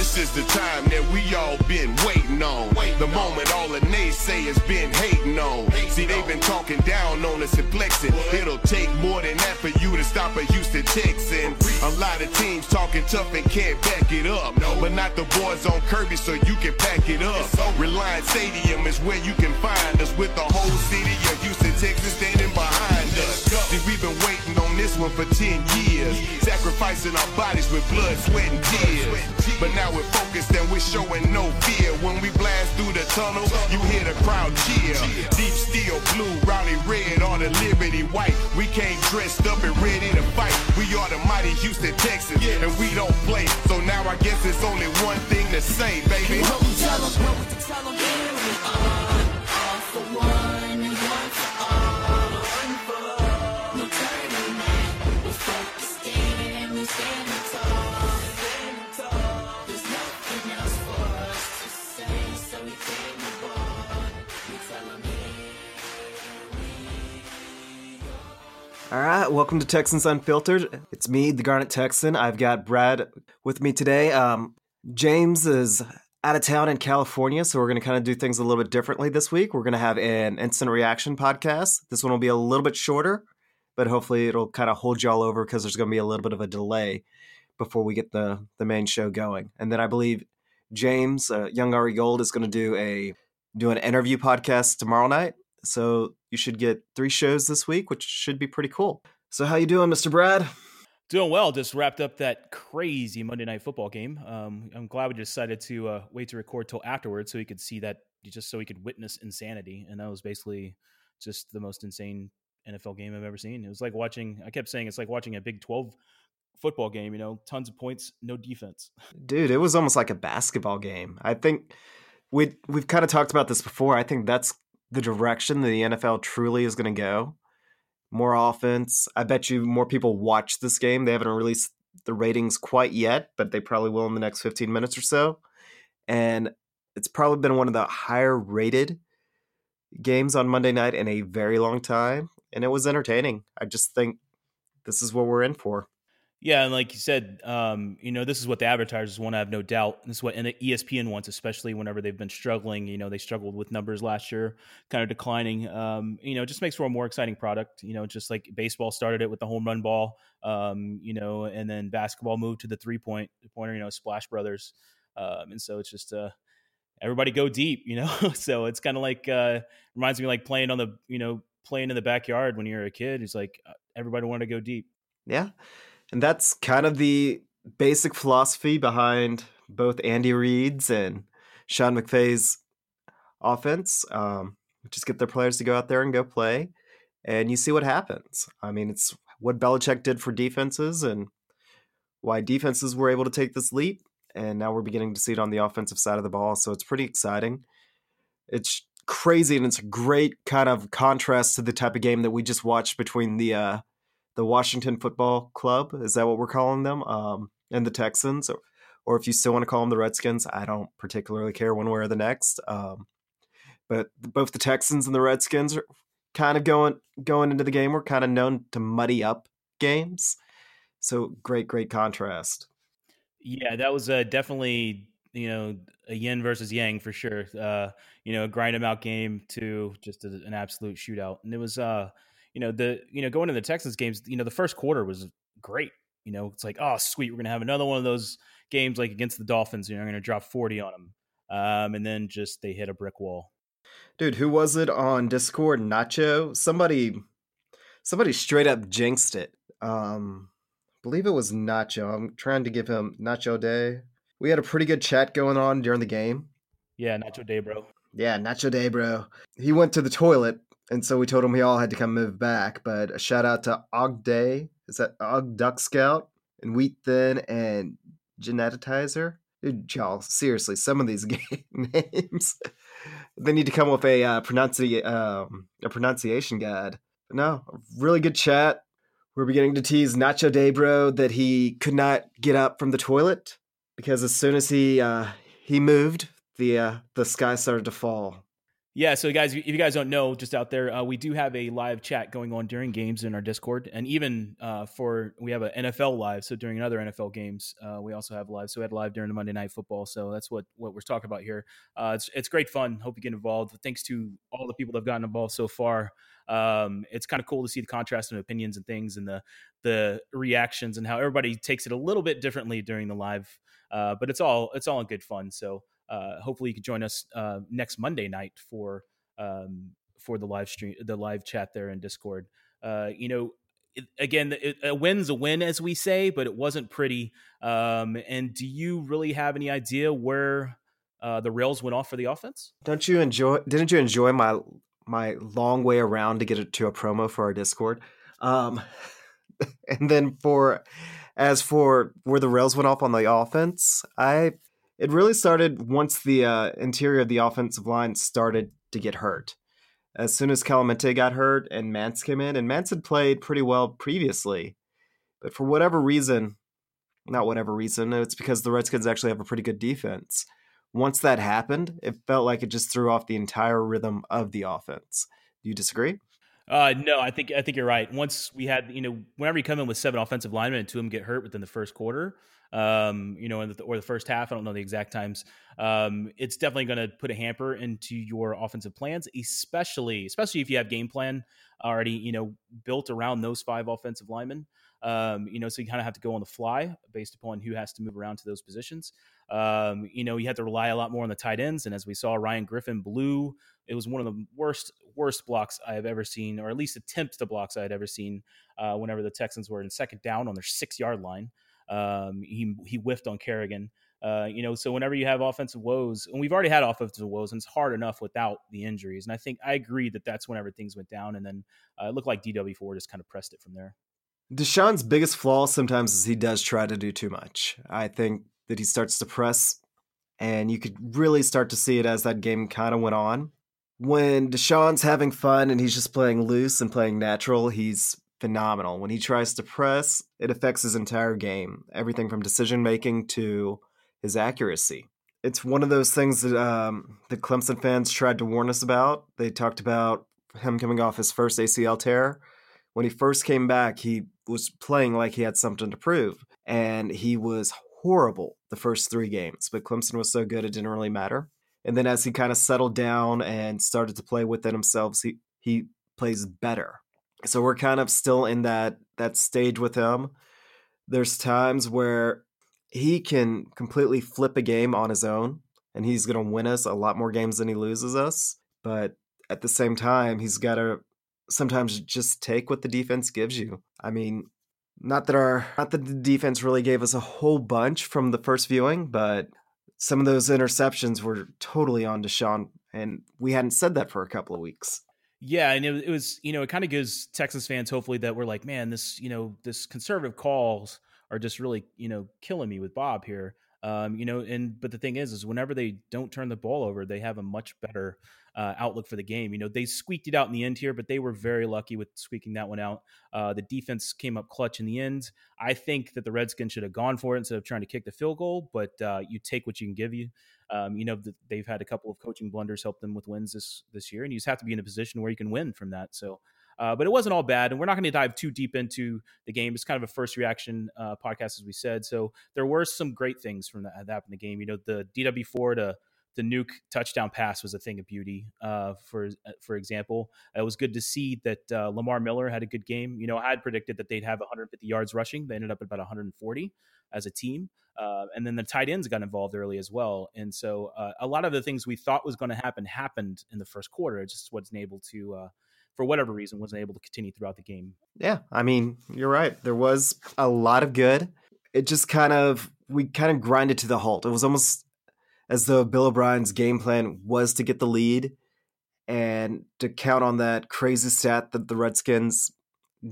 This is the time that we all been waiting on. The moment all the naysayers been hating on. See, they've been talking down on us and flexing. It'll take more than that for you to stop a Houston Texan. A lot of teams talking tough and can't back it up. But not the boys on Kirby, so you can pack it up. Reliant Stadium is where you can find us with the whole city of Houston, Texas standing behind us. See, we've been waiting on this one for 10 years, sacrificing our bodies with blood, sweat, and tears. But now we're focused and we're showing no fear. When we blast through the tunnel, you hear the crowd cheer. Deep steel blue, rowdy red, or the liberty white. We came dressed up and ready to fight. We are the mighty Houston Texans, and we don't play. So now I guess it's only one thing to say, baby. What we tell 'em, what we tell 'em, All right, welcome to Texans Unfiltered. It's me, the Garnet Texan. I've got Brad with me today. Um, James is out of town in California, so we're going to kind of do things a little bit differently this week. We're going to have an instant reaction podcast. This one will be a little bit shorter, but hopefully it'll kind of hold y'all over because there's going to be a little bit of a delay before we get the the main show going. And then I believe James, uh, Young Ari Gold, is going to do a do an interview podcast tomorrow night. So you should get three shows this week, which should be pretty cool. So how you doing, Mr. Brad? Doing well. Just wrapped up that crazy Monday night football game. Um, I'm glad we decided to uh, wait to record till afterwards so we could see that, just so we could witness insanity. And that was basically just the most insane NFL game I've ever seen. It was like watching. I kept saying it's like watching a Big 12 football game. You know, tons of points, no defense. Dude, it was almost like a basketball game. I think we we've kind of talked about this before. I think that's the direction that the NFL truly is going to go. More offense. I bet you more people watch this game. They haven't released the ratings quite yet, but they probably will in the next 15 minutes or so. And it's probably been one of the higher rated games on Monday night in a very long time. And it was entertaining. I just think this is what we're in for. Yeah, and like you said, um, you know, this is what the advertisers want. I have no doubt. This is what ESPN wants, especially whenever they've been struggling. You know, they struggled with numbers last year, kind of declining. Um, you know, it just makes for a more exciting product. You know, just like baseball started it with the home run ball. Um, you know, and then basketball moved to the three point pointer. You know, Splash Brothers, um, and so it's just uh, everybody go deep. You know, so it's kind of like uh, reminds me like playing on the you know playing in the backyard when you're a kid. It's like uh, everybody wanted to go deep. Yeah. And that's kind of the basic philosophy behind both Andy Reid's and Sean McVay's offense. Um, just get their players to go out there and go play, and you see what happens. I mean, it's what Belichick did for defenses and why defenses were able to take this leap. And now we're beginning to see it on the offensive side of the ball. So it's pretty exciting. It's crazy and it's a great kind of contrast to the type of game that we just watched between the uh, the Washington Football Club. Is that what we're calling them? Um, and the Texans, or, or if you still want to call them the Redskins, I don't particularly care one way or the next. Um, but both the Texans and the Redskins are kind of going going into the game. We're kind of known to muddy up games. So great, great contrast. Yeah, that was uh, definitely you know a yin versus yang for sure. Uh, you know, a grind them out game to just an absolute shootout, and it was uh, you know the you know going to the Texans games. You know, the first quarter was great. You know, it's like oh sweet, we're gonna have another one of those games like against the Dolphins. You know, I'm gonna drop forty on them, um, and then just they hit a brick wall. Dude, who was it on Discord? Nacho? Somebody somebody straight up jinxed it. Um I believe it was Nacho. I'm trying to give him Nacho Day. We had a pretty good chat going on during the game. Yeah, Nacho Day, bro. Yeah, Nacho Day, bro. He went to the toilet, and so we told him we all had to come move back. But a shout out to Og Day. Is that Og Duck Scout and Wheat Thin and Genetizer? Dude, y'all, seriously, some of these game names, they need to come with a uh, pronunci- um, a pronunciation guide. But no, really good chat. We're beginning to tease Nacho Day, bro, that he could not get up from the toilet because as soon as he uh, he moved, the uh, the sky started to fall. Yeah, so guys, if you guys don't know, just out there, uh, we do have a live chat going on during games in our Discord, and even uh, for we have an NFL live. So during other NFL games, uh, we also have live. So we had live during the Monday Night Football. So that's what what we're talking about here. Uh, it's it's great fun. Hope you get involved. Thanks to all the people that have gotten involved so far. Um, it's kind of cool to see the contrast in opinions and things, and the the reactions and how everybody takes it a little bit differently during the live. Uh, but it's all it's all in good fun. So uh, hopefully you can join us uh, next Monday night for um, for the live stream, the live chat there in Discord. Uh, you know, it, again, it, a win's a win, as we say, but it wasn't pretty. Um, and do you really have any idea where uh, the rails went off for the offense? Don't you enjoy? Didn't you enjoy my my long way around to get it to a promo for our Discord? Um, and then for as for where the rails went off on the offense, I it really started once the uh, interior of the offensive line started to get hurt. As soon as Kelemete got hurt and Mancz came in, and Mancz had played pretty well previously, but for whatever reason, not whatever reason, it's because the Redskins actually have a pretty good defense. Once that happened, it felt like it just threw off the entire rhythm of the offense. Do you disagree? Uh, no, I think I think you're right. Once we had, you know, whenever you come in with seven offensive linemen and two of them get hurt within the first quarter, um, you know, the, or the first half, I don't know the exact times. Um, it's definitely going to put a hamper into your offensive plans, especially especially if you have game plan already, you know, built around those five offensive linemen. Um, you know, so you kind of have to go on the fly based upon who has to move around to those positions. Um, you know, you have to rely a lot more on the tight ends, and as we saw, Ryan Griffin blew. It was one of the worst worst blocks I have ever seen, or at least attempts to blocks I had ever seen. Uh, whenever the Texans were in second down on their six yard line, um, he he whiffed on Kerrigan. Uh, you know, so whenever you have offensive woes, and we've already had offensive woes, and it's hard enough without the injuries. And I think I agree that that's whenever things went down, and then uh, it looked like DW4 just kind of pressed it from there. Deshaun's biggest flaw sometimes is he does try to do too much. I think that he starts to press, and you could really start to see it as that game kind of went on. When Deshaun's having fun and he's just playing loose and playing natural, he's phenomenal. When he tries to press, it affects his entire game, everything from decision making to his accuracy. It's one of those things that um, the Clemson fans tried to warn us about. They talked about him coming off his first ACL tear. When he first came back, he was playing like he had something to prove, and he was horrible the first three games. But Clemson was so good, it didn't really matter. And then as he kind of settled down and started to play within himself, he he plays better. So we're kind of still in that that stage with him. There's times where he can completely flip a game on his own and he's going to win us a lot more games than he loses us, but at the same time, he's got to sometimes just take what the defense gives you. I mean, not that our not that the defense really gave us a whole bunch from the first viewing, but some of those interceptions were totally on Deshaun, and we hadn't said that for a couple of weeks. Yeah, and it, it was you know it kind of gives Texas fans hopefully that we're like, man, this you know this conservative calls are just really you know killing me with Bob here. Um, you know, and but the thing is, is whenever they don't turn the ball over, they have a much better uh, outlook for the game. You know, they squeaked it out in the end here, but they were very lucky with squeaking that one out. Uh, the defense came up clutch in the end. I think that the Redskins should have gone for it instead of trying to kick the field goal, but uh, you take what you can give you. Um, you know, they've had a couple of coaching blunders help them with wins this this year, and you just have to be in a position where you can win from that. So. Uh, but it wasn't all bad, and we're not going to dive too deep into the game. It's kind of a first reaction uh, podcast, as we said. So there were some great things from that, that in the game. You know, the DW4 to the Nuk touchdown pass was a thing of beauty. Uh, for uh, for example, it was good to see that uh, Lamar Miller had a good game. You know, I had predicted that they'd have 150 yards rushing. They ended up at about 140 as a team. Uh, and then the tight ends got involved early as well. And so uh, a lot of the things we thought was going to happen happened in the first quarter. It just wasn't able to, uh, for whatever reason, wasn't able to continue throughout the game. Yeah, I mean, you're right. There was a lot of good. It just kind of we kind of grinded to the halt. It was almost as though Bill O'Brien's game plan was to get the lead and to count on that crazy stat that the Redskins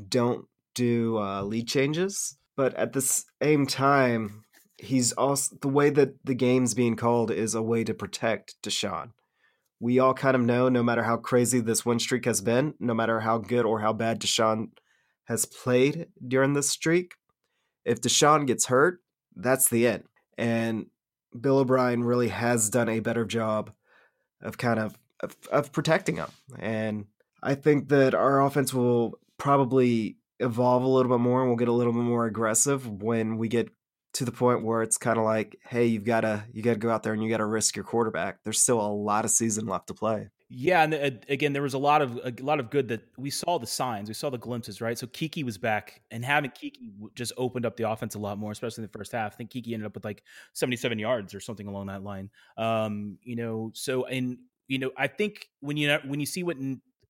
don't do uh, lead changes. But at the same time, he's also the way that the game's being called is a way to protect Deshaun. We all kind of know, no matter how crazy this win streak has been, no matter how good or how bad Deshaun has played during this streak, if Deshaun gets hurt, that's the end. And Bill O'Brien really has done a better job of kind of of, of protecting them. And I think that our offense will probably evolve a little bit more and we'll get a little bit more aggressive when we get to the point where it's kind of like, hey, you've got to you got to go out there and you got to risk your quarterback. There's still a lot of season left to play. Yeah, and uh, again, there was a lot of a lot of good that we saw the signs, we saw the glimpses, right? So Keke was back, and having Keke just opened up the offense a lot more, especially in the first half. I think Keke ended up with like seventy-seven yards or something along that line. Um, you know, so and you know, I think when you when you see what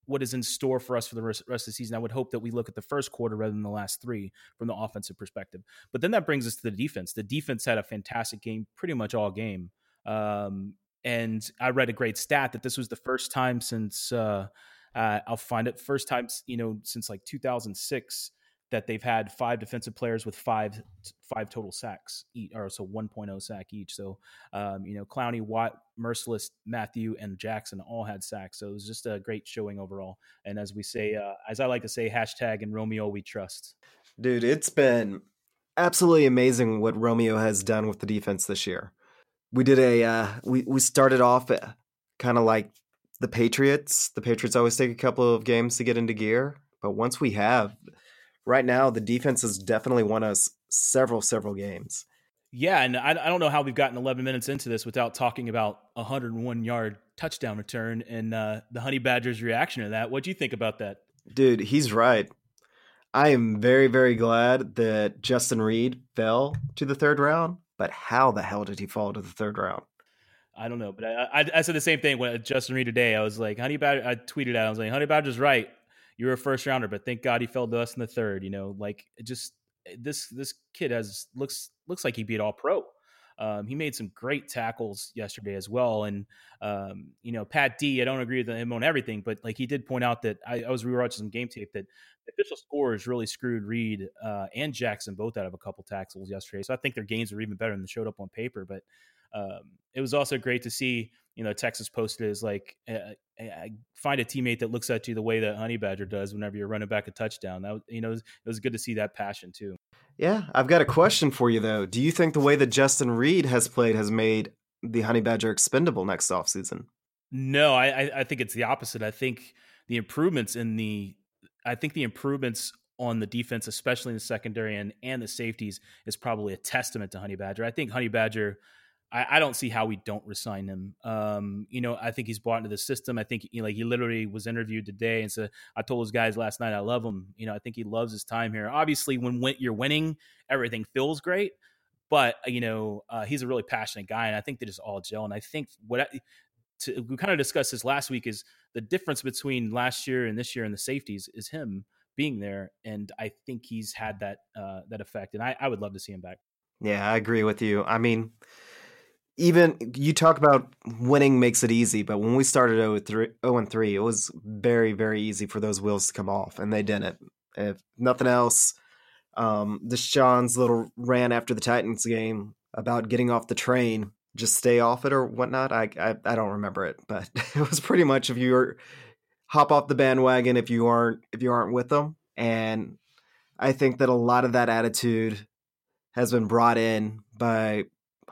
what is in store for us for the rest, of the season. I would hope that we look at the first quarter rather than the last three from the offensive perspective. But then that brings us to the defense. The defense had a fantastic game pretty much all game. Um, and I read a great stat that this was the first time since uh, uh, I'll find it first time you know since like 2006 that they've had five defensive players with five five total sacks each, or so 1.0 sack each. So, um, you know, Clowney, Watt, Mercilus, Mathieu, and Jackson all had sacks. So it was just a great showing overall. And as we say, uh, as I like to say, hashtag and Romeo we trust. Dude, it's been absolutely amazing what Romeo has done with the defense this year. We did a uh, we we started off kind of like the Patriots. The Patriots always take a couple of games to get into gear, but once we have right now the defense has definitely won us several several games. Yeah, and I, I don't know how we've gotten 11 minutes into this without talking about a 101 yard touchdown return and uh, the Honey Badgers' reaction to that. What do you think about that? Dude, he's right. I am very, very glad that Justin Reid fell to the third round, but how the hell did he fall to the third round? I don't know, but I, I, I said the same thing when Justin Reid today. I was like, Honey Badger, I tweeted out, I was like, Honey Badger's right you're a first rounder, but thank God he fell to us in the third. You know, like just eh, this this kid has looks looks like he beat all pro. Um, he made some great tackles yesterday as well, and um, you know Pat D. I don't agree with him on everything, but like he did point out that I, I was rewatching some game tape that the official scores really screwed Reid uh, and Jackson both out of a couple tackles yesterday. So I think their games were even better than they showed up on paper. But um, it was also great to see you know Texas posted as like uh, find a teammate that looks at you the way that Honey Badger does whenever you're running back a touchdown. That you know it was, it was good to see that passion too. Yeah, I've got a question for you though. Do you think the way that Justin Reid has played has made the Honey Badger expendable next offseason? No, I I think it's the opposite. I think the improvements in the I think the improvements on the defense, especially in the secondary and and the safeties, is probably a testament to Honey Badger. I think Honey Badger I, I, don't see how we don't resign him. Um, you know, I think he's bought into the system. I think you know, like he literally was interviewed today and said, "I told those guys last night I love him." You know, I think he loves his time here. Obviously, when, when you're winning, everything feels great. But you know, uh, he's a really passionate guy, and I think they just all gel. And I think what I, to, we kind of discussed this last week is the difference between last year and this year in the safeties is him being there, and I think he's had that uh, that effect. And I, I would love to see him back. Yeah, I agree with you. I mean even you talk about winning makes it easy, but when we started 0 3, 0 and 3, it was very, very easy for those wheels to come off, and they didn't. If nothing else, um, Deshaun's little rant after the Titans game about getting off the train, just stay off it or whatnot. I, I, I don't remember it, but it was pretty much if you are hop off the bandwagon if you aren't if you aren't with them, and I think that a lot of that attitude has been brought in by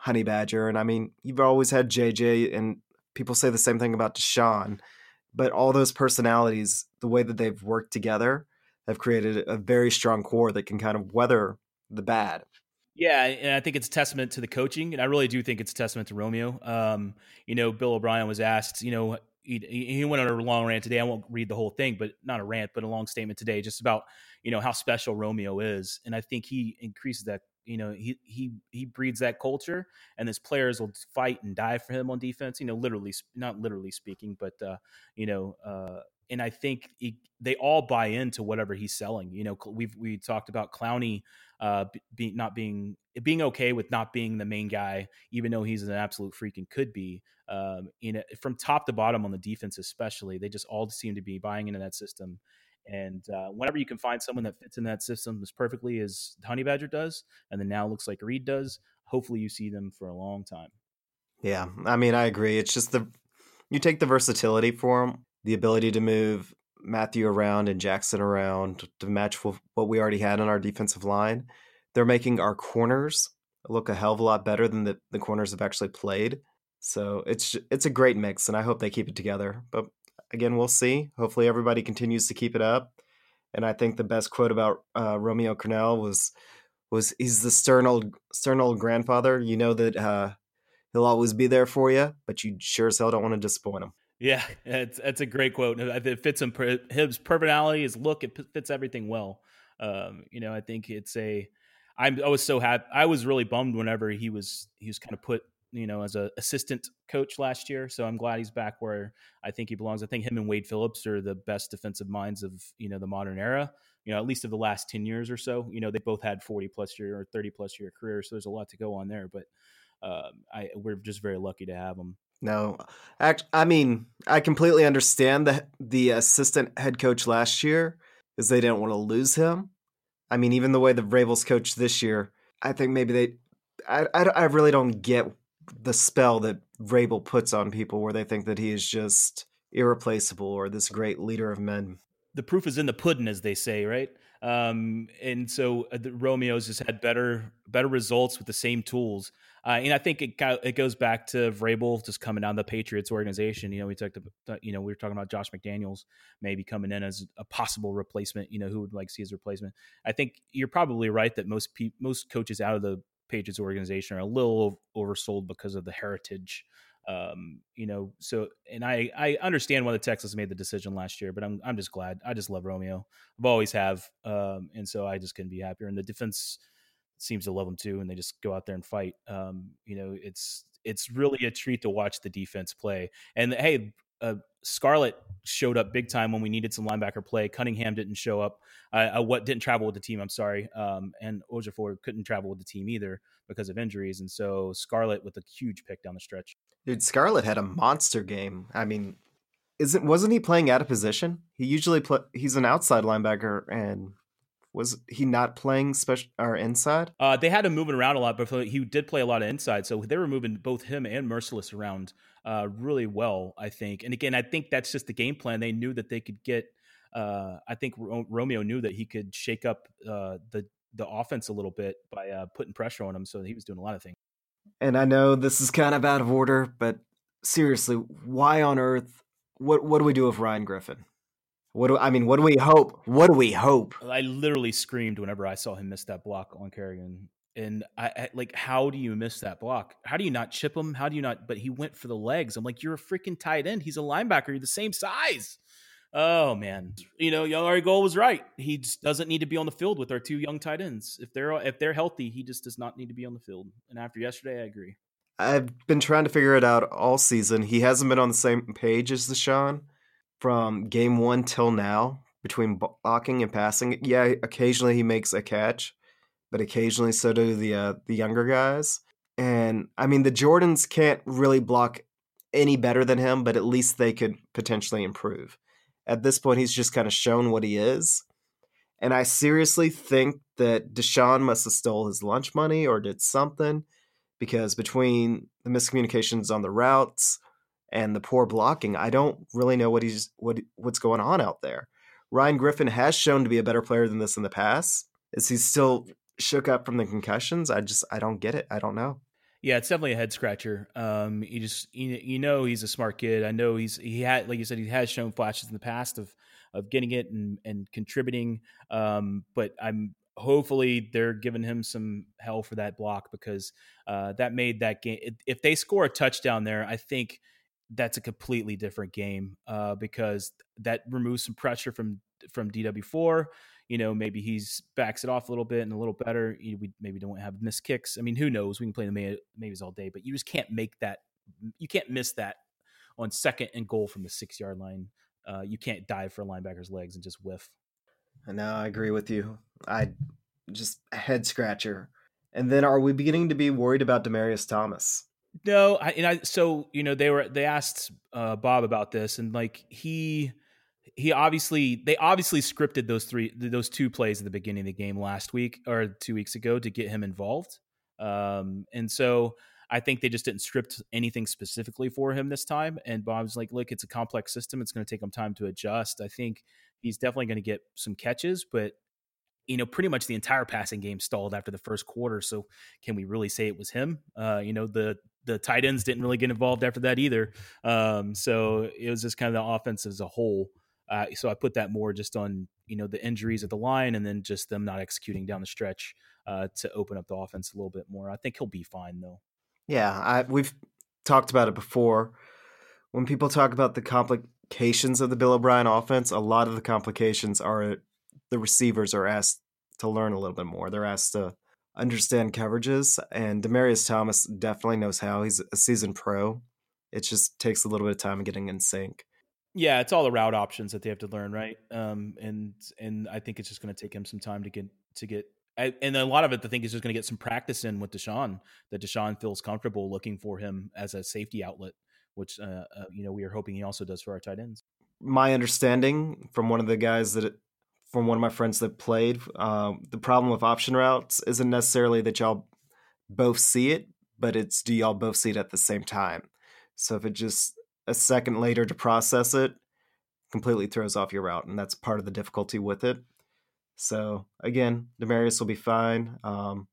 Honey Badger. And I mean, you've always had JJ, and people say the same thing about Deshaun. But all those personalities, the way that they've worked together, have created a very strong core that can kind of weather the bad. Yeah, and I think it's a testament to the coaching, and I really do think it's a testament to Romeo. Um, you know, Bill O'Brien was asked, you know, he, he went on a long rant today. I won't read the whole thing, but not a rant, but a long statement today, just about you know how special Romeo is, and I think he increases that you know, he he he breeds that culture, and his players will fight and die for him on defense. You know, literally, not literally speaking, but uh, you know, uh, and I think he, they all buy into whatever he's selling. You know, we've we talked about Clowney uh, being not being being okay with not being the main guy, even though he's an absolute freak and could be. Um, you know, from top to bottom on the defense, especially, they just all seem to be buying into that system. And uh, whenever you can find someone that fits in that system as perfectly as Honey Badger does, and then now looks like Reid does, hopefully you see them for a long time. Yeah, I mean, I agree. It's just the you take the versatility for them, the ability to move Mathieu around and Jackson around to match what we already had on our defensive line. They're making our corners look a hell of a lot better than the, the corners have actually played. So it's it's a great mix, and I hope they keep it together. But again, we'll see. Hopefully, everybody continues to keep it up. And I think the best quote about uh, Romeo Crennel was was he's the stern old stern old grandfather. You know that uh, he'll always be there for you, but you sure as hell don't want to disappoint him. Yeah, it's that's a great quote. It fits him his personality, his look. It fits everything well. Um, you know, I think it's a. I'm, I was so happy. I was really bummed whenever he was he was kind of put you know, as a assistant coach last year. So I'm glad he's back where I think he belongs. I think him and Wade Phillips are the best defensive minds of, you know, the modern era, you know, at least of the last 10 years or so. You know, they both had 40 plus year or 30 plus year careers. So there's a lot to go on there. But uh, I, we're just very lucky to have them. No, act, I mean, I completely understand the the assistant head coach last year is they didn't want to lose him. I mean, even the way the Vrabel's coach this year, I think maybe they, I, I, I really don't get the spell that Vrabel puts on people where they think that he is just irreplaceable or this great leader of men. The proof is in the pudding, as they say, right? Um, and so uh, the Romeo's just had better better results with the same tools. Uh, and I think it it goes back to Vrabel just coming down the Patriots organization. You know, we talked about, you know we were talking about Josh McDaniels maybe coming in as a possible replacement. You know, who would like see his replacement? I think you're probably right that most pe- most coaches out of the Patriots organization are a little oversold because of the heritage. Um, you know, so and I I understand why the Texans made the decision last year, but I'm I'm just glad. I just love Romeo. I've always have, um, and so I just couldn't be happier. And the defense seems to love them too, and they just go out there and fight. Um, you know, it's it's really a treat to watch the defense play. And hey, uh, Scarlett showed up big time when we needed some linebacker play. Cunningham didn't show up. Uh, what didn't travel with the team? I'm sorry. Um, and Ejiofor couldn't travel with the team either because of injuries. And so Scarlett with a huge pick down the stretch. Dude, Scarlett had a monster game. I mean, isn't wasn't he playing out of position? He usually play. He's an outside linebacker, and was he not playing special or inside? Uh, they had him moving around a lot, but he did play a lot of inside. So they were moving both him and Mercilus around uh, really well, I think. And again, I think that's just the game plan. They knew that they could get. Uh, I think Romeo knew that he could shake up uh, the the offense a little bit by uh, putting pressure on him. So he was doing a lot of things. And I know this is kind of out of order, but seriously, why on earth? What what do we do with Ryan Griffin? What do I mean? What do we hope? What do we hope? I literally screamed whenever I saw him miss that block on Kerrigan, and I, I, like, how do you miss that block? How do you not chip him? How do you not? But he went for the legs. I'm like, you're a freaking tight end. He's a linebacker. You're the same size. Oh man, you know, young Ari Gold was right. He just doesn't need to be on the field with our two young tight ends. If they're if they're healthy, he just does not need to be on the field. And after yesterday, I agree. I've been trying to figure it out all season. He hasn't been on the same page as Deshaun from game one till now between blocking and passing. Yeah, occasionally he makes a catch, but occasionally so do the uh, the younger guys. And I mean, the Jordans can't really block any better than him, but at least they could potentially improve. At this point, he's just kind of shown what he is. And I seriously think that Deshaun must have stole his lunch money or did something because between the miscommunications on the routes, and the poor blocking, I don't really know what he's what what's going on out there. Ryan Griffin has shown to be a better player than this in the past. Is he still shook up from the concussions? I just I don't get it. I don't know. Yeah, it's definitely a head scratcher. Um, you just you, know he's a smart kid. I know he's he had like you said he has shown flashes in the past of of getting it and and contributing. Um, but I'm hopefully they're giving him some hell for that block because uh, that made that game. If they score a touchdown there, I think that's a completely different game uh, because that removes some pressure from from DW4. You know, maybe he's backs it off a little bit and a little better. We maybe don't have missed kicks. I mean, who knows? We can play the maybes all day, but you just can't make that. You can't miss that on second and goal from the six yard line. Uh, you can't dive for a linebacker's legs and just whiff. And now I agree with you. I just head scratcher. And then are we beginning to be worried about Demaryius Thomas? No, I, and I so you know they were they asked uh, Bob about this, and like he he obviously they obviously scripted those three those two plays at the beginning of the game last week or two weeks ago to get him involved, um, and so I think they just didn't script anything specifically for him this time. And Bob's like, look, it's a complex system; it's going to take him time to adjust. I think he's definitely going to get some catches, but you know, pretty much the entire passing game stalled after the first quarter. So can we really say it was him? Uh, you know, the the tight ends didn't really get involved after that either. Um, so it was just kind of the offense as a whole. Uh, so I put that more just on you know the injuries at the line and then just them not executing down the stretch uh, to open up the offense a little bit more. I think he'll be fine though. Yeah, I, we've talked about it before. When people talk about the complications of the Bill O'Brien offense, a lot of the complications are the receivers are asked to learn a little bit more. They're asked to understand coverages, and Demaryius Thomas definitely knows how. He's a seasoned pro. It just takes a little bit of time getting in sync. Yeah, it's all the route options that they have to learn, right? Um, and and I think it's just going to take him some time to get to get. And a lot of it, I think, is just going to get some practice in with Deshaun. That Deshaun feels comfortable looking for him as a safety outlet, which uh, uh, you know we are hoping he also does for our tight ends. My understanding from one of the guys that, from one of my friends that played, um, the problem with option routes isn't necessarily that y'all both see it, but it's do y'all both see it at the same time. So if it just a second later to process it completely throws off your route, and that's part of the difficulty with it. So again, Demaryius will be fine. Um,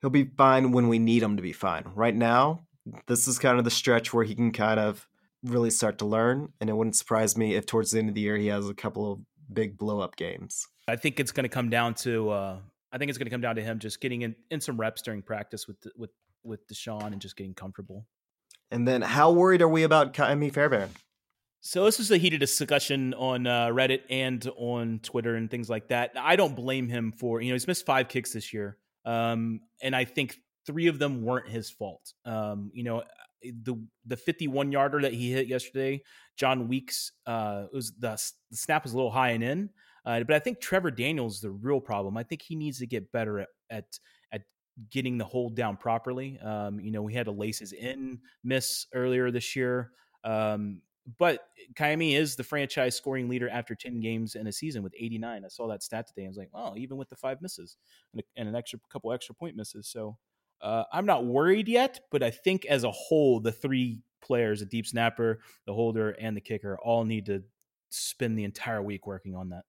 he'll be fine when we need him to be fine. Right now, this is kind of the stretch where he can kind of really start to learn, and it wouldn't surprise me if towards the end of the year he has a couple of big blow up games. I think it's going to come down to. Uh, I think it's going to come down to him just getting in, in some reps during practice with with with Deshaun and just getting comfortable. And then, how worried are we about Ka'imi Fairbairn? So this was a heated discussion on uh, Reddit and on Twitter and things like that. I don't blame him for you know he's missed five kicks this year, um, and I think three of them weren't his fault. Um, you know the the 51 yarder that he hit yesterday, Jon Weeks, uh, was the, the snap was a little high and in, uh, but I think Trevor Daniels is the real problem. I think he needs to get better at at getting the hold down properly. Um, you know, we had a laces in miss earlier this year. Um, but Ka'imi is the franchise scoring leader after 10 games in a season with 89. I saw that stat today. I was like, oh, even with the five misses and, a, and an extra couple extra point misses. So uh, I'm not worried yet, but I think as a whole, the three players, the deep snapper, the holder, and the kicker, all need to spend the entire week working on that.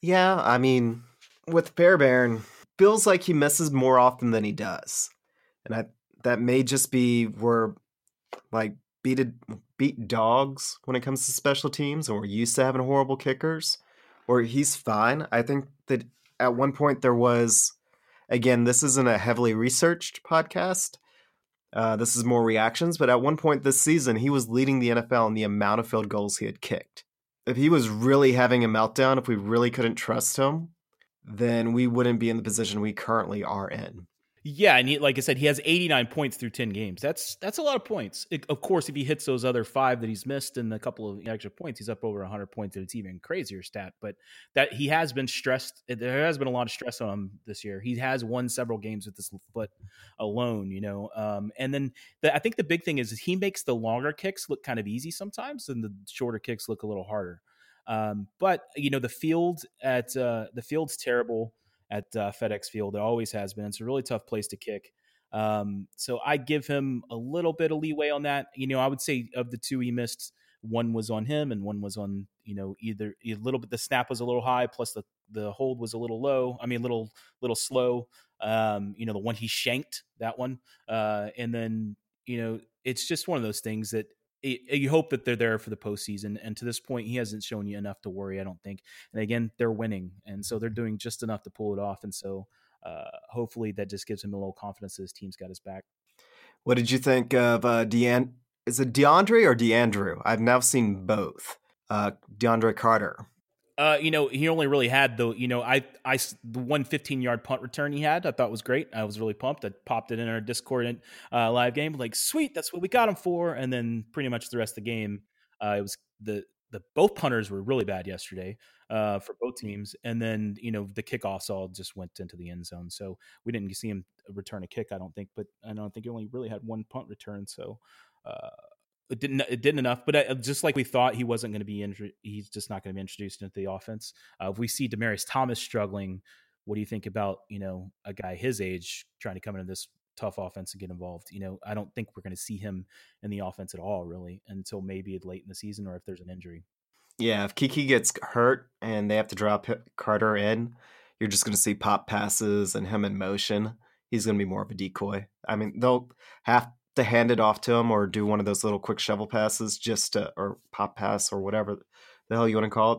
Yeah, I mean, with Bear Fairbairn, feels like he misses more often than he does, and I that may just be we're like beated beat dogs when it comes to special teams, and we're used to having horrible kickers. Or he's fine. I think that at one point there was, again, this isn't a heavily researched podcast. Uh, this is more reactions, but at one point this season, he was leading the NFL in the amount of field goals he had kicked. If he was really having a meltdown, if we really couldn't trust him, then we wouldn't be in the position we currently are in. Yeah, and he, like I said, he has 89 points through 10 games. That's that's a lot of points. It, of course, if he hits those other five that he's missed and a couple of extra points, he's up over 100 points, and it's even crazier stat. But that he has been stressed. There has been a lot of stress on him this year. He has won several games with this foot alone, you know. Um, and then the, I think the big thing is, is he makes the longer kicks look kind of easy sometimes, and the shorter kicks look a little harder. Um, but you know the field at uh, the field's terrible at uh, FedEx Field. It always has been. It's a really tough place to kick. Um, so I give him a little bit of leeway on that. You know, I would say of the two he missed, one was on him and one was on you know either a little bit. The snap was a little high, plus the the hold was a little low. I mean, a little little slow. Um, you know, the one he shanked that one, uh, and then you know it's just one of those things that you hope that they're there for the postseason. And to this point, he hasn't shown you enough to worry, I don't think. And again, they're winning. And so they're doing just enough to pull it off. And so uh, hopefully that just gives him a little confidence that his team's got his back. What did you think of uh, Dean? Is it DeAndre or DeAndrew? I've now seen both. Uh, DeAndre Carter. Uh, you know, he only really had the, you know, I, I, the one 15 yard punt return he had, I thought was great. I was really pumped. I popped it in our Discord uh, live game, like, sweet, that's what we got him for. And then pretty much the rest of the game, uh, it was the, the both punters were really bad yesterday uh, for both teams, and then you know the kickoffs all just went into the end zone, so we didn't see him return a kick. I don't think, but I don't think he only really had one punt return. So uh, it didn't it didn't enough. But uh, just like we thought, he wasn't going to be injured. He's just not going to be introduced into the offense. Uh, if we see Demaryius Thomas struggling, what do you think about you know a guy his age trying to come into this tough offense and get involved? You know, I don't think we're going to see him in the offense at all really until maybe late in the season or if there's an injury. Yeah, if Keke gets hurt and they have to drop Carter in, you're just going to see pop passes and him in motion. He's going to be more of a decoy. I mean, they'll have to hand it off to him or do one of those little quick shovel passes just to, or pop pass or whatever the hell you want to call it.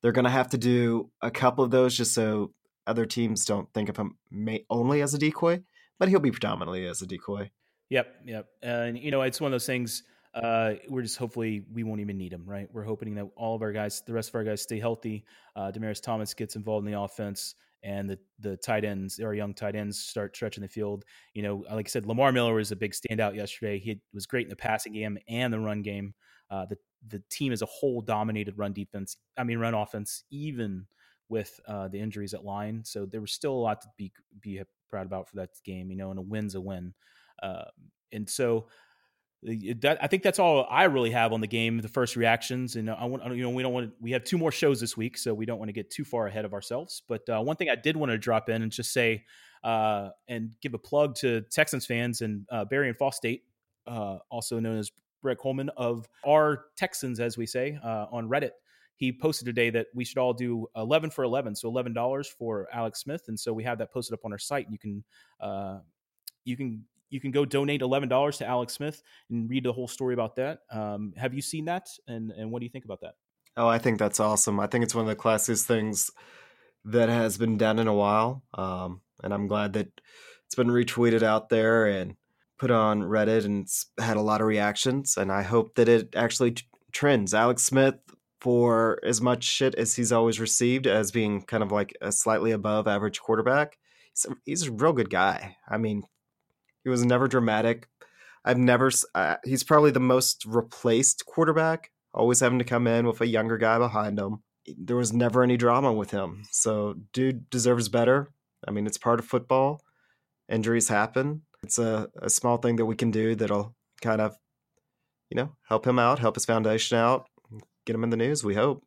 They're going to have to do a couple of those just so other teams don't think of him may, only as a decoy, but he'll be predominantly as a decoy. Yep, yep. And you know, it's one of those things. Uh, we're just hopefully we won't even need him, right? We're hoping that all of our guys, the rest of our guys, stay healthy. Uh, Demaryius Thomas gets involved in the offense, and the the tight ends, our young tight ends, start stretching the field. You know, like I said, Lamar Miller was a big standout yesterday. He was great in the passing game and the run game. Uh, the the team as a whole dominated run defense. I mean, run offense, even with uh, the injuries at line. So there was still a lot to be be proud about for that game. You know, and a win's a win. Uh, and so that, I think that's all I really have on the game. The first reactions, and I want you know we don't want to, we have two more shows this week, so we don't want to get too far ahead of ourselves. But uh, one thing I did want to drop in and just say uh, and give a plug to Texans fans and uh, Barry and Fall State, uh, also known as Brett Coleman of our Texans, as we say uh, on Reddit. He posted today that we should all do 11 for 11, so $11 for Alex Smith, and so we have that posted up on our site. And you can uh, you can you can go donate eleven dollars to Alex Smith and read the whole story about that. Um, have you seen that? And and what do you think about that? Oh, I think that's awesome. I think it's one of the classiest things that has been done in a while, um, and I'm glad that it's been retweeted out there and put on Reddit and had a lot of reactions. And I hope that it actually t- trends. Alex Smith, for as much shit as he's always received as being kind of like a slightly above average quarterback, he's a, he's a real good guy. I mean, he was never dramatic. I've never. Uh, he's probably the most replaced quarterback, always having to come in with a younger guy behind him. There was never any drama with him. So, dude deserves better. I mean, it's part of football. Injuries happen. It's a, a small thing that we can do that'll kind of, you know, help him out, help his foundation out, get him in the news. We hope.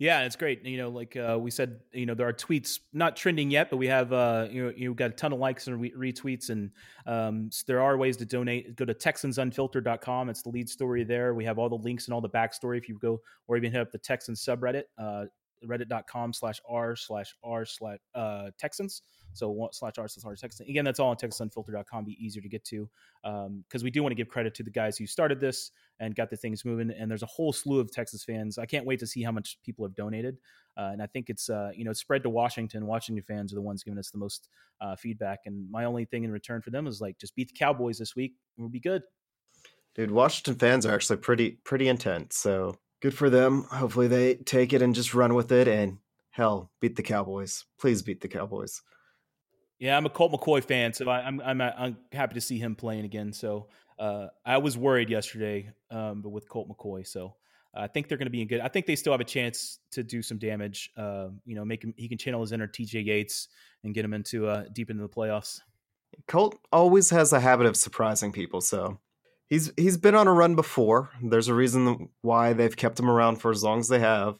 Yeah, it's great. You know, like uh, we said, you know, there are tweets not trending yet, but we have uh, you know you've got a ton of likes and re- retweets, and um, so there are ways to donate. Go to TexansUnfiltered.com. It's the lead story there. We have all the links and all the backstory. If you go or even hit up the Texans subreddit, uh, reddit.com slash r slash r slash uh, Texans. So one slash r slash r Texans. Again, that's all on TexansUnfiltered.com. Be easier to get to Um because um, we do want to give credit to the guys who started this and got the things moving. And there's a whole slew of Texas fans. I can't wait to see how much people have donated. Uh, and I think it's uh, you know spread to Washington. Washington fans are the ones giving us the most uh, feedback. And my only thing in return for them is like just beat the Cowboys this week. We'll be good. Dude, Washington fans are actually pretty pretty intense. So good for them. Hopefully they take it and just run with it and hell, beat the Cowboys. Please beat the Cowboys. Yeah, I'm a Colt McCoy fan, so I, am I'm, I'm I'm happy to see him playing again. So uh, I was worried yesterday, um, but with Colt McCoy, so I think they're going to be in good. I think they still have a chance to do some damage. Uh, you know, make him he can channel his inner TJ Yates and get him into uh, deep into the playoffs. Colt always has a habit of surprising people, so he's he's been on a run before. There's a reason why they've kept him around for as long as they have,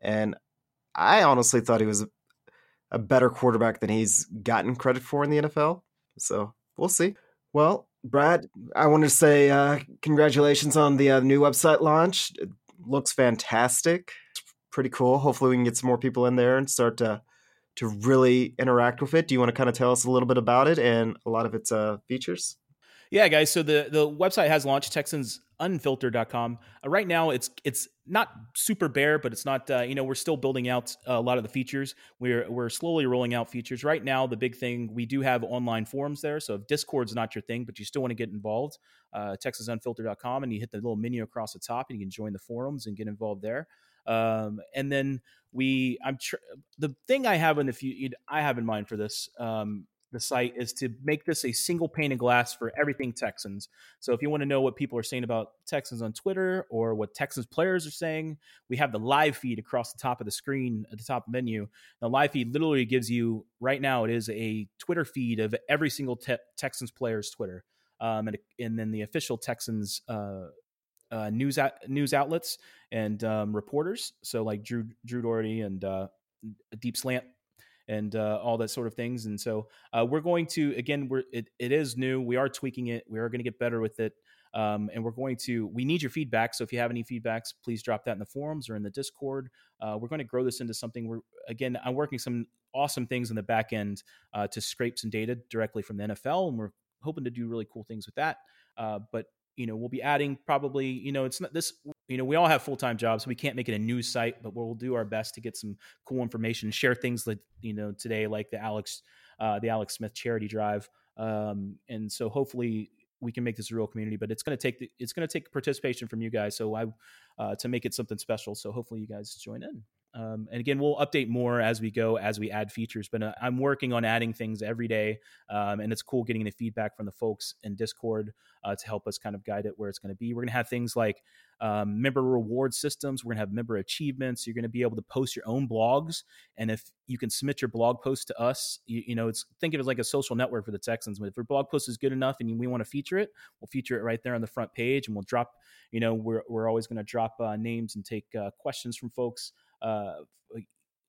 and I honestly thought he was a better quarterback than he's gotten credit for in the NFL. So we'll see. Well, Brad, I want to say uh, congratulations on the uh, new website launch. It looks fantastic. It's pretty cool. Hopefully, we can get some more people in there and start to to really interact with it. Do you want to kind of tell us a little bit about it and a lot of its uh, features? Yeah, guys. So the the website has launched texansunfiltered.com. Uh, right now, it's it's not super bare, but it's not. Uh, you know, we're still building out a lot of the features. We're we're slowly rolling out features. Right now, the big thing we do have online forums there. So if Discord's not your thing, but you still want to get involved, uh, texansunfiltered.com, and you hit the little menu across the top, and you can join the forums and get involved there. Um, and then we, I'm tr- the thing I have in the few I have in mind for this um, the site is to make this a single pane of glass for everything Texans. So if you want to know what people are saying about Texans on Twitter or what Texans players are saying, we have the live feed across the top of the screen at the top menu. The live feed literally gives you right now it is a Twitter feed of every single te- Texans player's Twitter, um, and, and then the official Texans. Uh, uh, news at, news outlets and um, reporters, so like Drew Drew Dougherty and uh, Deep Slant and uh, all that sort of things. And so uh, we're going to again, we're it, it is new. We are tweaking it. We are going to get better with it. Um, and we're going to we need your feedback. So if you have any feedbacks, please drop that in the forums or in the Discord. Uh, we're going to grow this into something. We're again, I'm working some awesome things in the back end uh, to scrape some data directly from the NFL, and we're hoping to do really cool things with that. Uh, but you know, we'll be adding probably, you know, it's not this, you know, we all have full time jobs, so we can't make it a news site, but we'll do our best to get some cool information, share things like, you know, today, like the Alex, uh, the Alex Smith charity drive. Um, and so hopefully we can make this a real community, but it's going to take, the, it's going to take participation from you guys. So I, uh, to make it something special. So hopefully you guys join in. Um, and again, we'll update more as we go, as we add features. But uh, I'm working on adding things every day, um, and it's cool getting the feedback from the folks in Discord uh, to help us kind of guide it where it's going to be. We're going to have things like um, member reward systems. We're going to have member achievements. You're going to be able to post your own blogs, and if you can submit your blog post to us, you, you know, it's think of it as like a social network for the Texans. But if your blog post is good enough and we want to feature it, we'll feature it right there on the front page, and we'll drop. You know, we're we're always going to drop uh, names and take uh, questions from folks uh,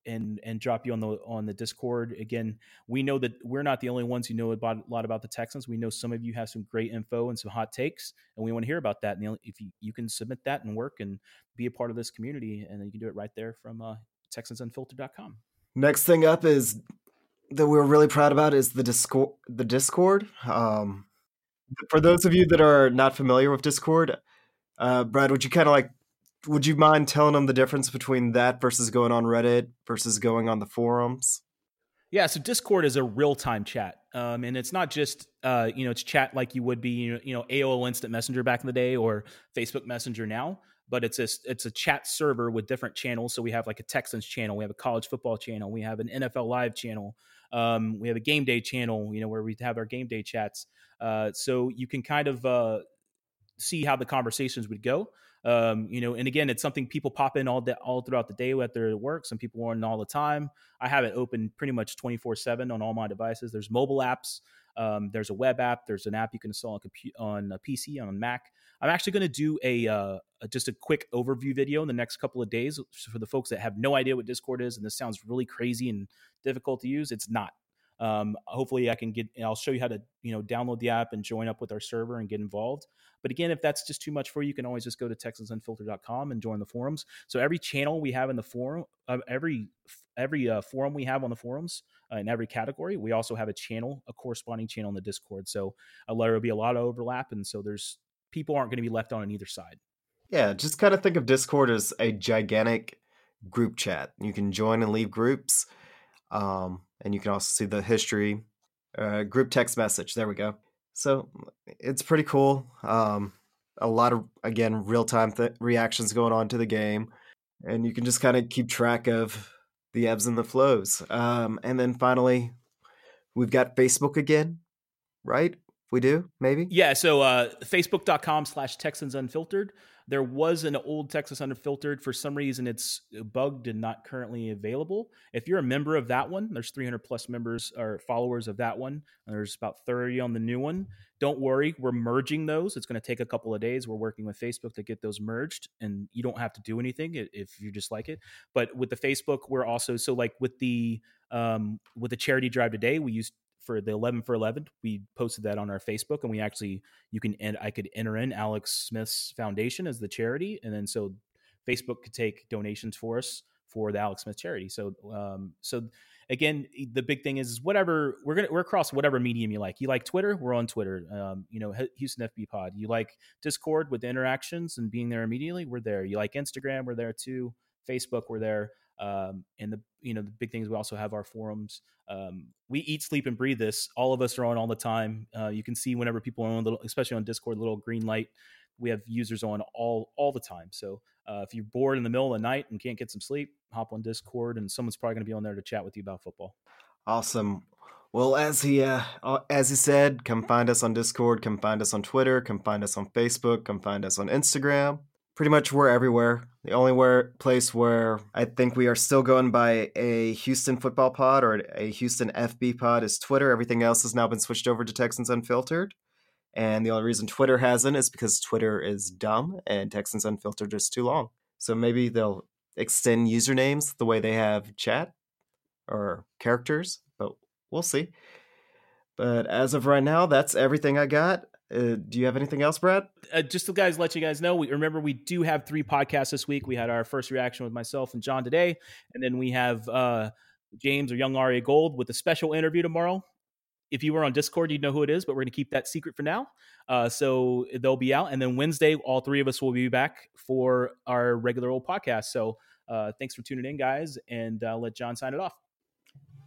and and drop you on the on the Discord. Again, we know that we're not the only ones who know about a lot about the Texans. We know some of you have some great info and some hot takes, and we want to hear about that. And if you, you can submit that and work and be a part of this community, and you can do it right there from uh, TexansUnfiltered.com. Next thing up is that we're really proud about is the Discord. The Discord. Um, for those of you that are not familiar with Discord, uh, Brad, would you kind of like would you mind telling them the difference between that versus going on Reddit versus going on the forums? Yeah, so Discord is a real time chat, um, and it's not just uh, you know it's chat like you would be you know AOL Instant Messenger back in the day or Facebook Messenger now, but it's a it's a chat server with different channels. So we have like a Texans channel, we have a college football channel, we have an NFL Live channel, um, we have a game day channel, you know where we have our game day chats. Uh, so you can kind of uh, see how the conversations would go. Um, you know, and again, it's something people pop in all day, all throughout the day at their work. Some people are on all the time. I have it open pretty much 24 seven on all my devices. There's mobile apps. Um, there's a web app. There's an app you can install on, compu- on a PC, on Mac. I'm actually going to do a, uh, a, just a quick overview video in the next couple of days for the folks that have no idea what Discord is, and this sounds really crazy and difficult to use. It's not. Um, hopefully, I can get. I'll show you how to you know download the app and join up with our server and get involved. But again, if that's just too much for you, you can always just go to TexansUnfiltered.com and join the forums. So every channel we have in the forum, uh, every every uh, forum we have on the forums uh, in every category, we also have a channel, a corresponding channel in the Discord. So uh, there will be a lot of overlap, and so there's people aren't going to be left on on either side. Yeah, just kind of think of Discord as a gigantic group chat. You can join and leave groups. Um, and you can also see the history uh, group text message. There we go. So it's pretty cool. Um, a lot of again real-time th- reactions going on to the game and you can just kind of keep track of the ebbs and the flows. Um, and then finally we've got facebook again right we do maybe yeah so uh, facebook.com slash texans unfiltered there was an old Texans Unfiltered. For some reason, it's bugged and not currently available. If you're a member of that one, there's 300 plus members or followers of that one. There's about 30 on the new one. Don't worry, we're merging those. It's going to take a couple of days. We're working with Facebook to get those merged, and you don't have to do anything if you just like it. But with the Facebook, we're also so like with the um, with the charity drive today, we used for the 11 for 11 we posted that on our facebook and we actually you can and i could enter in alex smith's foundation as the charity and then so facebook could take donations for us for the alex smith charity. So um so again the big thing is whatever we're gonna we're across whatever medium you like. You like twitter we're on twitter. Um you know houston fb pod. You like discord with interactions and being there immediately we're there. You like instagram we're there too. Facebook we're there um, and the you know the big things we also have our forums. Um, we eat, sleep, and breathe this. All of us are on all the time. Uh, you can see whenever people are on, little, especially on Discord, little green light. We have users on all all the time. So uh, if you're bored in the middle of the night and can't get some sleep, hop on Discord, and someone's probably going to be on there to chat with you about football. Awesome. Well, as he uh, as he said, come find us on Discord, come find us on Twitter, come find us on Facebook, come find us on Instagram pretty much we're everywhere. The only where, place where I think we are still going by a Houston football pod or a Houston FB pod is Twitter. Everything else has now been switched over to Texans Unfiltered. And the only reason Twitter hasn't is because Twitter is dumb and Texans Unfiltered is too long. So maybe they'll extend usernames the way they have chat or characters, but we'll see. But as of right now, that's everything I got. Uh, do you have anything else, Brad? Uh, just to guys, let you guys know. We remember we do have three podcasts this week. We had our first reaction with myself and John today, and then we have uh, James or Young Aria Gold with a special interview tomorrow. if you were on Discord, you'd know who it is, but we're going to keep that secret for now. Uh, so they'll be out, and then Wednesday, all three of us will be back for our regular old podcast. So uh, thanks for tuning in, guys, and uh, let John sign it off.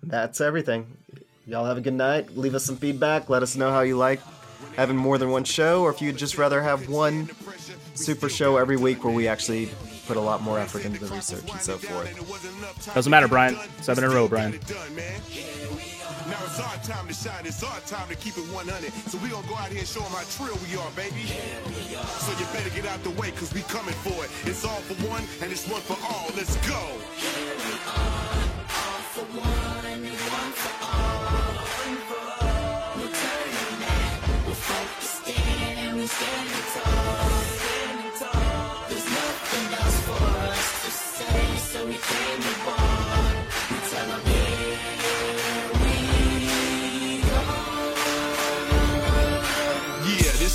That's everything. Y'all have a good night. Leave us some feedback. Let us know how you like having more than one show, or if you'd just rather have one super show every week where we actually put a lot more effort into the research and so forth. Doesn't matter, Brian. Seven in a row, Brian. Now it's our time to shine. It's our time to keep it 100. So we gonna go out here and show them how trill we are, baby. So you better get out the way, cause we coming for it. It's all for one, and it's one for all. Let's go.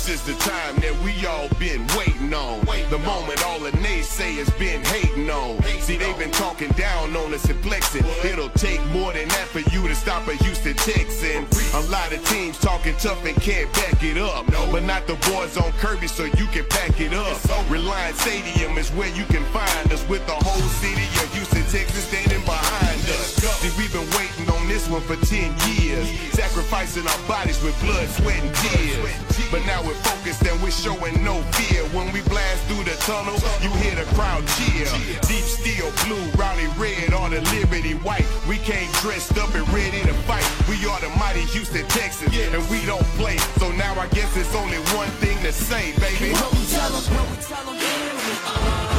This is the time that we all been waiting on. The moment all the naysayers been hating on. See, they've been talking down on us and flexing. It'll take more than that for you to stop a Houston Texan. A lot of teams talking tough and can't back it up. But not the boys on Kirby, so you can pack it up. Reliant Stadium is where you can find us with the whole city of Houston, Texas standing behind us. See, we've been waiting this one for 10 years. Sacrificing our bodies with blood, sweat, and tears. But now we're focused and we're showing no fear. When we blast through the tunnel, you hear the crowd cheer. Deep steel blue, rowdy red, or the liberty white. We came dressed up and ready to fight. We are the mighty Houston Texans, and we don't play. So now I guess it's only one thing to say, baby. What we tell 'em, what we tell 'em,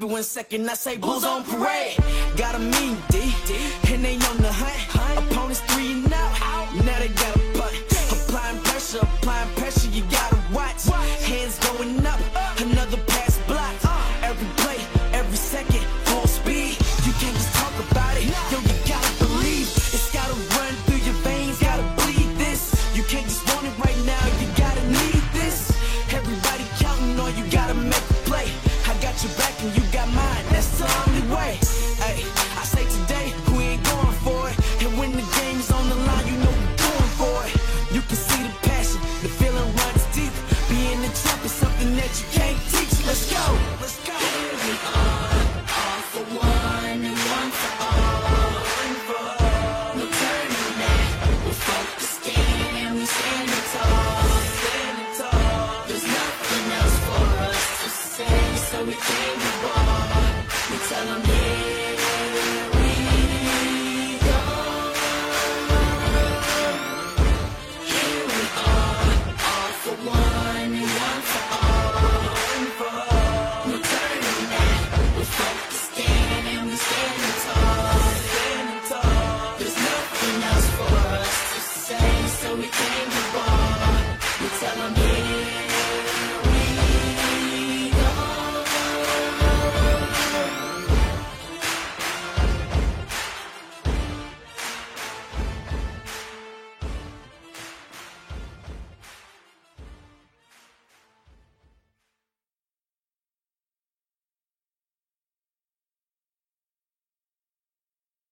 you in second. I say Bulls on parade. Got a mean D, and they on the hunt. Opponents three and out. Now they got a butt. Applying pressure, applying pressure. You gotta watch. Hands going up.